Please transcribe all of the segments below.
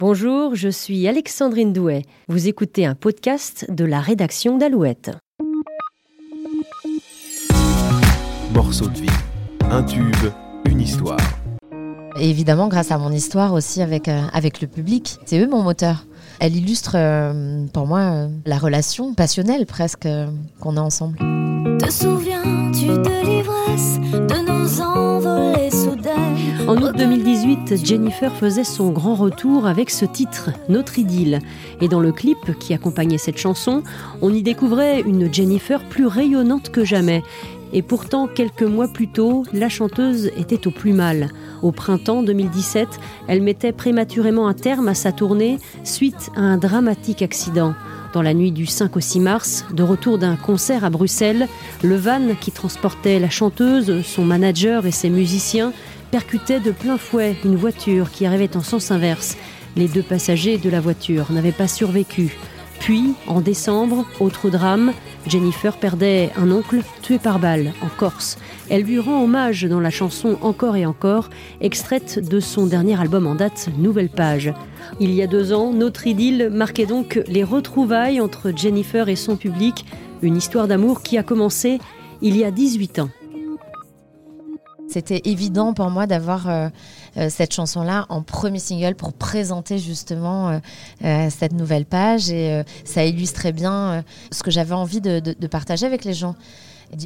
Bonjour, je suis Alexandrine Douet. Vous écoutez un podcast de la rédaction d'Alouette. Morceau de vie, un tube, une histoire. Et évidemment, grâce à mon histoire aussi avec, euh, avec le public, c'est eux mon moteur. Elle illustre euh, pour moi euh, la relation passionnelle presque euh, qu'on a ensemble. Te souviens-tu de l'ivresse de nos envolées soudaines? En août 2018, Jennifer faisait son grand retour avec ce titre, Notre idylle. Et dans le clip qui accompagnait cette chanson, on y découvrait une Jennifer plus rayonnante que jamais. Et pourtant, quelques mois plus tôt, la chanteuse était au plus mal. Au printemps 2017, elle mettait prématurément un terme à sa tournée suite à un dramatique accident. Dans la nuit du 5 au 6 mars, de retour d'un concert à Bruxelles, le van qui transportait la chanteuse, son manager et ses musiciens percutait de plein fouet une voiture qui arrivait en sens inverse. Les deux passagers de la voiture n'avaient pas survécu. Puis, en décembre, autre drame, Jennifer perdait un oncle tué par balle en Corse. Elle lui rend hommage dans la chanson Encore et encore, extraite de son dernier album en date, Nouvelle Page. Il y a deux ans, notre idylle marquait donc les retrouvailles entre Jennifer et son public, une histoire d'amour qui a commencé il y a 18 ans. C'était évident pour moi d'avoir euh, euh, cette chanson-là en premier single pour présenter justement euh, cette nouvelle page et ça illustrait bien ce que j'avais envie de, partager avec les gens.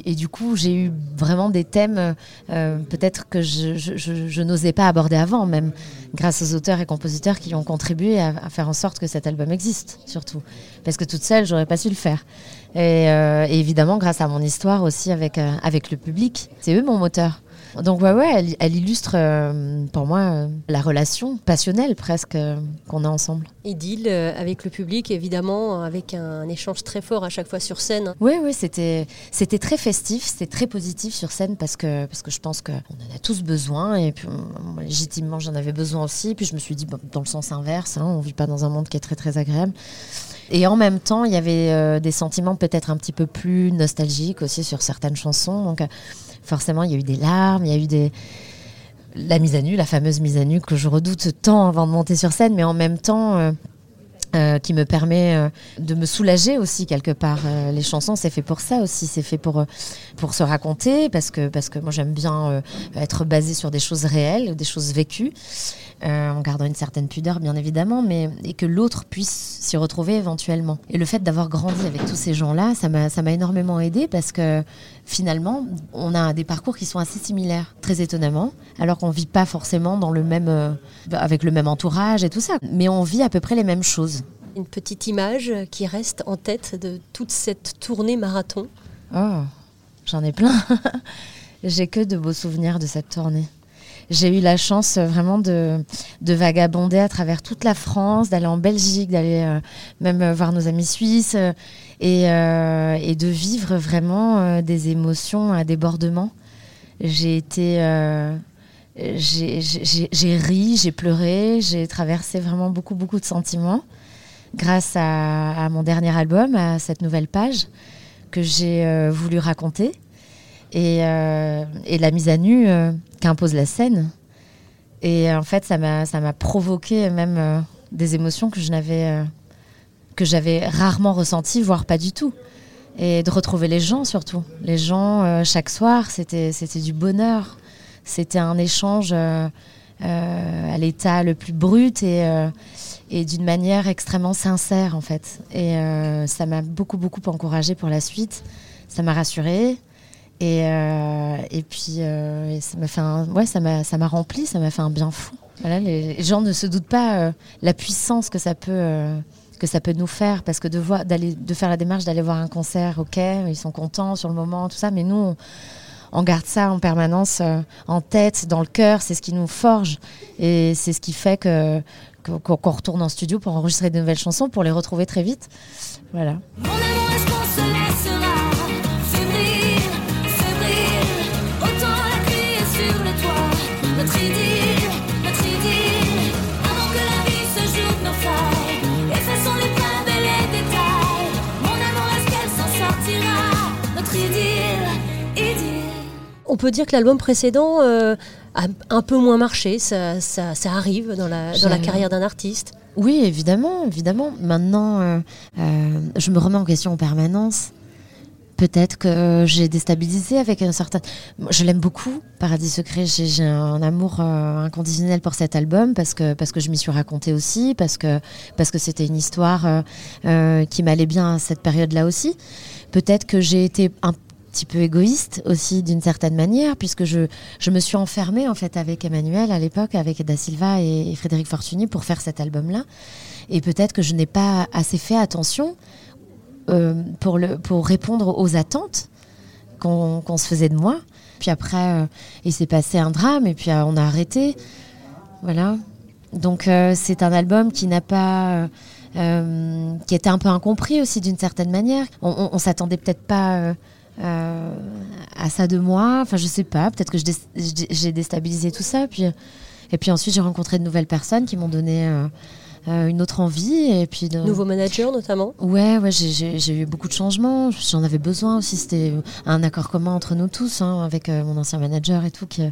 Et du- coup, j'ai eu vraiment des thèmes peut-être que je, n'osais pas aborder avant, même grâce aux auteurs et compositeurs qui ont contribué à, faire en sorte que cet album existe, surtout. Parce que toute seule, j'aurais pas su le faire. Et, et évidemment, grâce à mon histoire aussi avec, avec le public, c'est eux mon moteur. Donc ouais, ouais, elle, elle illustre euh, pour moi euh, la relation passionnelle presque euh, qu'on a ensemble. Idylle avec le public, évidemment, avec un échange très fort à chaque fois sur scène. Oui, oui, c'était c'était très festif, c'était très positif sur scène parce que parce que je pense qu'on en a tous besoin et puis légitimement j'en avais besoin aussi. Puis je me suis dit dans le sens inverse, hein, on vit pas dans un monde qui est très très agréable. Et en même temps, il y avait euh, des sentiments peut-être un petit peu plus nostalgiques aussi sur certaines chansons. Donc euh, forcément, il y a eu des larmes, il y a eu des la mise à nu, la fameuse mise à nu que je redoute tant avant de monter sur scène, mais en même temps. euh, qui me permet de me soulager aussi quelque part. Les chansons, c'est fait pour ça aussi, c'est fait pour pour se raconter parce que parce que moi j'aime bien être basée sur des choses réelles, des choses vécues, euh, en gardant une certaine pudeur bien évidemment, mais et que l'autre puisse s'y retrouver éventuellement. Et le fait d'avoir grandi avec tous ces gens-là, ça m'a ça m'a énormément aidé parce que finalement on a des parcours qui sont assez similaires, très étonnamment, alors qu'on vit pas forcément dans le même euh, avec le même entourage et tout ça, mais on vit à peu près les mêmes choses. Une petite image qui reste en tête de toute cette tournée marathon? Oh, j'en ai plein. J'ai que de beaux souvenirs de cette tournée. J'ai eu la chance euh, vraiment de, de vagabonder à travers toute la France, d'aller en Belgique, d'aller euh, même euh, voir nos amis suisses et, et de vivre vraiment des émotions à débordement. J'ai été. j'ai- ri, j'ai pleuré, j'ai traversé vraiment beaucoup, beaucoup de sentiments grâce à, à mon dernier album, à cette nouvelle page que j'ai voulu raconter et, et la mise à nu qu'impose la scène. Et euh, en fait, ça m'a ça m'a provoqué même euh, des émotions que je n'avais euh, que j'avais rarement ressenties, voire pas du tout. Et de retrouver les gens surtout. Les gens chaque soir, c'était c'était du bonheur. C'était un échange à l'état le plus brut et et d'une manière extrêmement sincère en fait. Et ça m'a beaucoup beaucoup encouragée pour la suite. Ça m'a rassurée et euh, et puis euh, ça m'a fait ouais ça m'a ça m'a rempli, ça m'a fait un bien fou. Voilà, les, gens ne se doutent pas euh, la puissance que ça peut que ça peut nous faire parce que de voir d'aller de faire la démarche d'aller voir un concert, ok, ils sont contents sur le moment, tout ça, mais nous on, garde ça en permanence en tête, dans le cœur, c'est ce qui nous forge et c'est ce qui fait que qu'on retourne en studio pour enregistrer de nouvelles chansons, pour les retrouver très vite. Voilà. On peut dire que l'album précédent euh, a un peu moins marché, ça, ça, ça arrive dans la, dans la J'aime. carrière d'un artiste. Oui, évidemment, évidemment. Maintenant, euh, euh, je me remets en question en permanence. Peut-être que j'ai déstabilisé avec un certain. Je l'aime beaucoup, Paradis Secret. J'ai un amour euh, inconditionnel pour cet album parce que parce que je m'y suis racontée aussi, parce que parce que c'était une histoire qui m'allait bien à cette période-là aussi. Peut-être que j'ai été un petit peu égoïste aussi d'une certaine manière puisque je je me suis enfermée en fait avec Emmanuel à l'époque avec Da Silva et, Frédéric Fortuny pour faire cet album-là. Et peut-être que je n'ai pas assez fait attention euh, pour, le, pour répondre aux attentes qu'on qu'on se faisait de moi. Puis après, euh, il s'est passé un drame et puis euh, on a arrêté. Voilà. Donc c'est un album qui n'a pas... euh, qui était un peu incompris aussi d'une certaine manière. On, on, s'attendait peut-être pas euh, à ça de moi. Enfin, je sais pas. Peut-être que j'ai déstabilisé tout ça. Puis, et puis ensuite, j'ai rencontré de nouvelles personnes qui m'ont donné euh, euh, une autre envie. Et puis de... Nouveau manager notamment. Ouais, ouais, j'ai- eu beaucoup de changements. J'en avais besoin aussi. C'était un accord commun entre nous tous, hein, avec euh, mon ancien manager et tout, qui,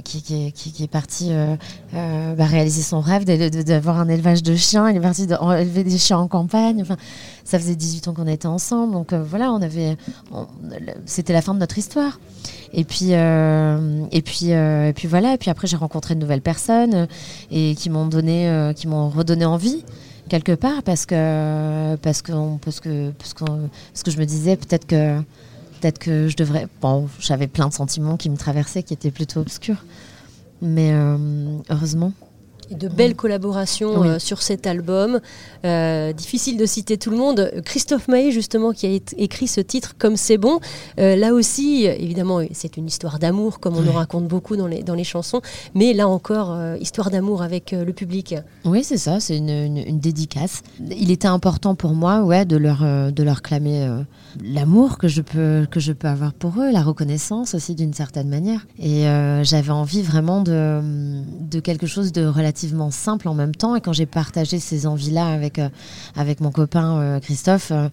qui, est parti euh, euh, bah, réaliser son rêve d'avoir un élevage de chiens. Il est parti de, élever des chiens en campagne. Enfin, ça faisait 18 ans qu'on était ensemble. Donc euh, voilà, on avait, c'était la fin de notre histoire. Et puis, et puis, et puis voilà. Et puis après, j'ai rencontré de nouvelles personnes et qui m'ont donné, qui m'ont redonné envie quelque part parce que parce que parce que, parce que je me disais peut-être que peut-être que je devrais. Bon, j'avais plein de sentiments qui me traversaient, qui étaient plutôt obscurs, mais euh, heureusement. Et de belles collaborations Oui. euh, sur cet album. Euh, difficile de citer tout le monde. Christophe Maé, justement, qui a écrit ce titre Comme c'est bon. Euh, là aussi, évidemment, c'est une histoire d'amour, comme on Ouais. en raconte beaucoup dans les, dans les chansons. Mais là encore, histoire d'amour avec le public. Oui, c'est ça, c'est une, une- une dédicace. Il était important pour moi, ouais, de leur de leur clamer l'amour que je peux que je peux avoir pour eux, la reconnaissance aussi d'une certaine manière. Et j'avais envie vraiment de de quelque chose de relativement simple en même temps. Et quand j'ai partagé ces envies-là avec euh, avec mon copain euh, Christophe, euh,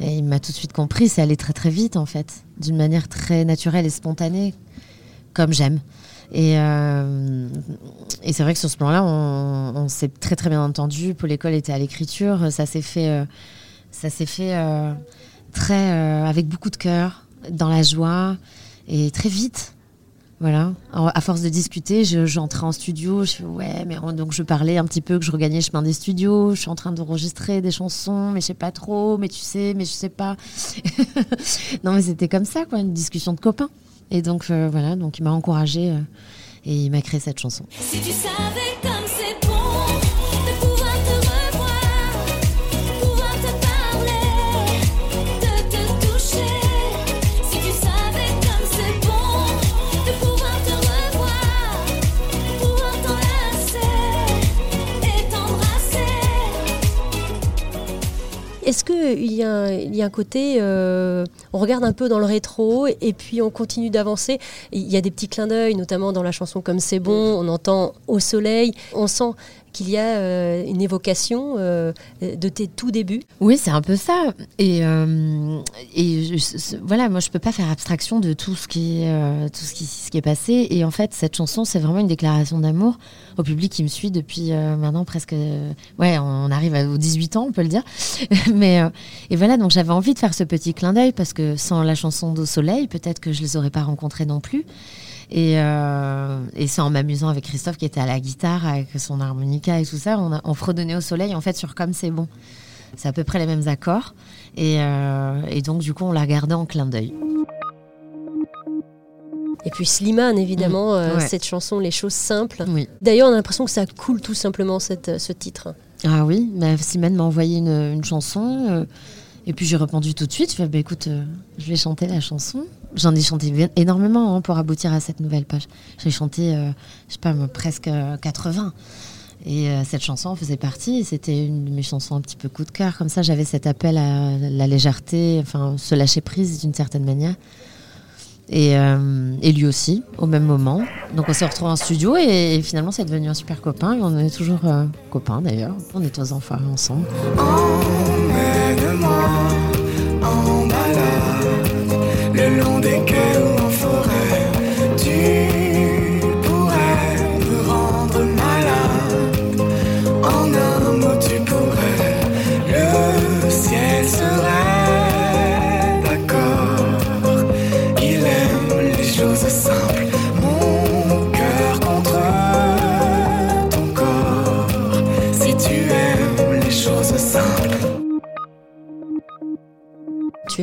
il m'a tout de suite compris. C'est allé très très vite en fait, d'une manière très naturelle et spontanée, comme j'aime. Et, et c'est vrai que sur ce plan-là, on, on s'est très très bien entendu. Paul École était à l'écriture. Ça s'est fait, ça s'est fait très avec beaucoup de cœur, dans la joie et très vite. Voilà. À force de discuter, je- j'entrais en studio. Je ouais, mais je parlais un petit peu que je regagnais le chemin des studios. Je suis en train d'enregistrer des chansons, mais je sais pas trop. Mais tu sais, mais je sais pas. non, mais c'était comme ça, quoi, une discussion de copains. Et donc euh, voilà, donc il m'a encouragé et il m'a créé cette chanson. Si tu savais Est-ce qu'il y, a un- côté, euh, on regarde un peu dans le rétro et puis on continue d'avancer? Il y a des petits clins d'œil, notamment dans la chanson Comme c'est bon, on entend Au soleil, on sent qu'il y a euh, une évocation euh, de tes tout débuts. Oui, c'est un peu ça. Et, euh, voilà, moi je peux pas faire abstraction de tout ce qui, est, tout ce qui, est passé. Et en fait, cette chanson, c'est vraiment une déclaration d'amour au public qui me suit depuis maintenant presque. ouais, on arrive aux 18 ans, on peut le dire. Mais et voilà, donc j'avais envie de faire ce petit clin d'œil parce que sans la chanson d'Au soleil, peut-être que je les aurais pas rencontrés non plus. Et, euh, et c'est en m'amusant avec Christophe qui était à la guitare, avec son harmonica et tout ça, on, a, on fredonnait au soleil en fait sur Comme c'est bon. C'est à peu près les mêmes accords. Et, euh, et donc, du coup, on l'a gardé en clin d'œil. Et puis Slimane, évidemment, euh, ouais. cette chanson Les choses simples. Oui. D'ailleurs, on a l'impression que ça coule tout simplement cette, ce titre. Ah oui, bah, Simone m'a envoyé une, une chanson. euh, et puis j'ai répondu tout de suite. Je fais, bah, écoute, euh, je vais chanter la chanson. J'en ai chanté énormément hein, pour aboutir à cette nouvelle page. J'ai chanté, euh, je sais pas, presque euh, 80. Et euh, cette chanson faisait partie. C'était une de mes chansons un petit peu coup de cœur. Comme ça, j'avais cet appel à la légèreté, enfin, se lâcher prise d'une certaine manière. Et, euh, et lui aussi, au même moment. Donc on s'est retrouvés en studio et, et finalement c'est devenu un super copain. On est toujours euh, copains d'ailleurs. On est aux enfants ensemble. Le long des quais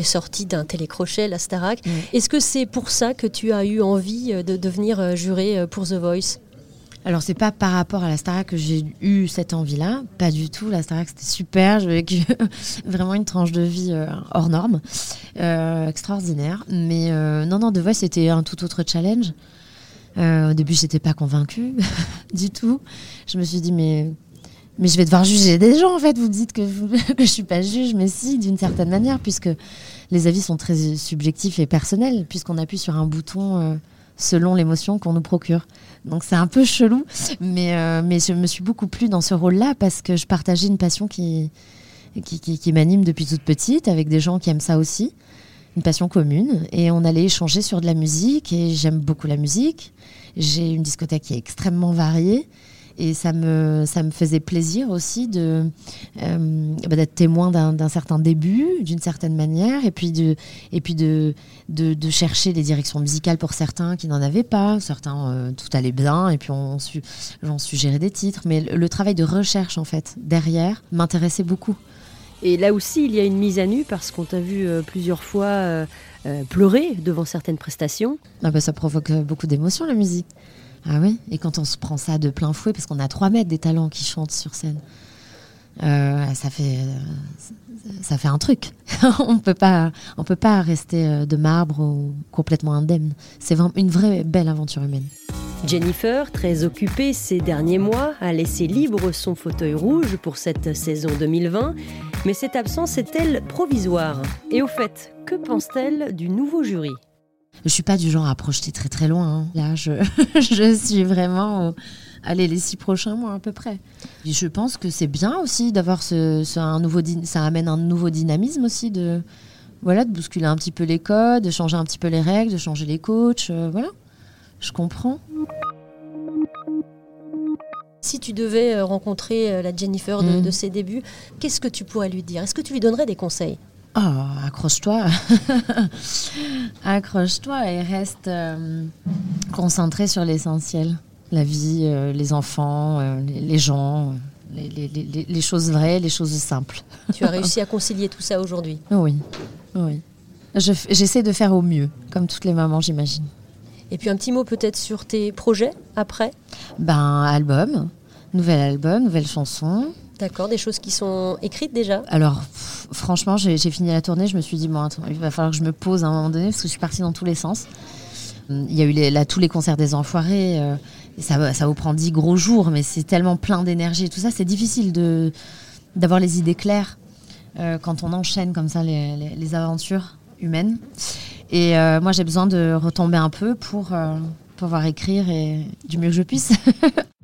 Sortie d'un télécrochet, la Starac. Est-ce que c'est pour ça que tu as eu envie euh, de devenir euh, juré euh, pour The Voice? Alors, c'est pas par rapport à la Starac que j'ai eu cette envie-là. Pas du tout. La Starac, c'était super. J'ai vécu vraiment une tranche de vie euh, hors norme. Euh, extraordinaire. Mais euh, non, non, The Voice, c'était un tout autre challenge. Au début, j'étais pas convaincue du tout. Je me suis dit, mais, mais je vais devoir juger des gens, en fait. Vous me dites que, vous- que je suis pas juge, mais si, d'une certaine manière, puisque les avis sont très subjectifs et personnels, puisqu'on appuie sur un bouton euh, selon l'émotion qu'on nous procure. Donc c'est un peu chelou, mais, euh, mais je me suis beaucoup plu dans ce rôle-là parce que je partageais une passion qui, qui, qui- qui m'anime depuis toute petite, avec des gens qui aiment ça aussi, une passion commune. Et on allait échanger sur de la musique, et j'aime beaucoup la musique. J'ai une discothèque qui est extrêmement variée. Et ça me, ça me faisait plaisir aussi de, euh, bah, d'être témoin d'un, d'un certain début, d'une certaine manière, et puis de, et puis de, de, de chercher des directions musicales pour certains qui n'en avaient pas. Certains, euh, tout allait bien, et puis on, su, j'en suggérais des titres. Mais le, le travail de recherche, en fait, derrière, m'intéressait beaucoup. Et là aussi, il y a une mise à nu parce qu'on t'a vu euh, plusieurs fois euh, euh, pleurer devant certaines prestations. Ah bah, ça provoque beaucoup d'émotions, la musique. Ah oui, et quand on se prend ça de plein fouet, parce qu'on a trois mètres des talents qui chantent sur scène, euh, ça fait ça fait un truc. on peut pas on peut pas rester euh, de marbre ou complètement indemne. C'est une vraie belle aventure humaine. Jennifer, très occupée ces derniers mois, a laissé libre son fauteuil rouge pour cette saison 2020. Mais cette absence est-elle provisoire? Et au fait, que pense-t-elle du nouveau jury? Je suis pas du genre à projeter très très loin. hein. Là, je, je suis vraiment. au- Allez, les six prochains mois à peu près. Et je pense que c'est bien aussi d'avoir ce, ce- un nouveau. Ça amène un nouveau dynamisme aussi de. Voilà, de bousculer un petit peu les codes, de changer un petit peu les règles, de changer les coachs. euh, voilà. Je comprends. Si tu devais euh, rencontrer euh, la Jennifer de, Mm. de ses débuts, qu'est-ce que tu pourrais lui dire? Est-ce que tu lui donnerais des conseils? Oh, accroche-toi. accroche-toi et reste euh, concentré sur l'essentiel. La vie, euh, les enfants, euh, les, les gens, les, les- les- les choses vraies, les choses simples. Tu as réussi à concilier tout ça aujourd'hui Oui, oui. Je J'essaie de faire au mieux, comme toutes les mamans, j'imagine. Et puis un petit mot peut-être sur tes projets après? Ben, album, nouvel album, nouvelle chanson. D'accord, des choses qui sont écrites déjà Alors, franchement, j'ai fini la tournée, je me suis dit, bon, attends, il va falloir que je me pose à un moment donné, parce que je suis partie dans tous les sens. Il y a eu là, tous les concerts des Enfoirés, euh, et ça, ça vous prend dix gros jours, mais c'est tellement plein d'énergie et tout ça, c'est difficile d'avoir les idées claires euh, quand on enchaîne comme ça les, les- aventures humaines. Et euh, moi, j'ai besoin de retomber un peu pour pouvoir écrire et du mieux que je puisse.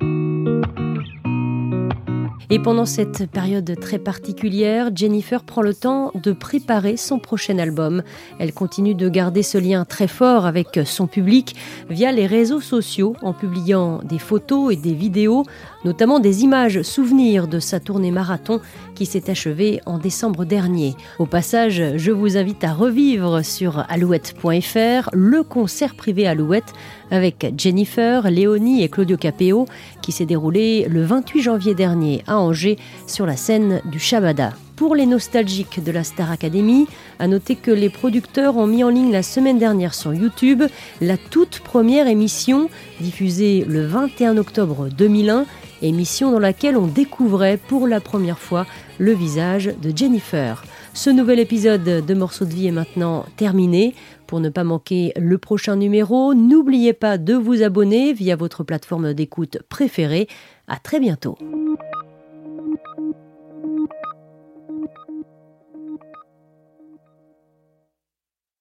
Et pendant cette période très particulière, Jennifer prend le temps de préparer son prochain album. Elle continue de garder ce lien très fort avec son public via les réseaux sociaux en publiant des photos et des vidéos, notamment des images souvenirs de sa tournée marathon qui s'est achevée en décembre dernier. Au passage, je vous invite à revivre sur alouette.fr le concert privé Alouette avec Jennifer, Léonie et Claudio Capéo qui s'est déroulé le 28 janvier dernier Angers sur la scène du Shabada. Pour les nostalgiques de la Star Academy, à noter que les producteurs ont mis en ligne la semaine dernière sur YouTube la toute première émission diffusée le 21 octobre 2001, émission dans laquelle on découvrait pour la première fois le visage de Jennifer. Ce nouvel épisode de Morceaux de vie est maintenant terminé. Pour ne pas manquer le prochain numéro, n'oubliez pas de vous abonner via votre plateforme d'écoute préférée. À très bientôt.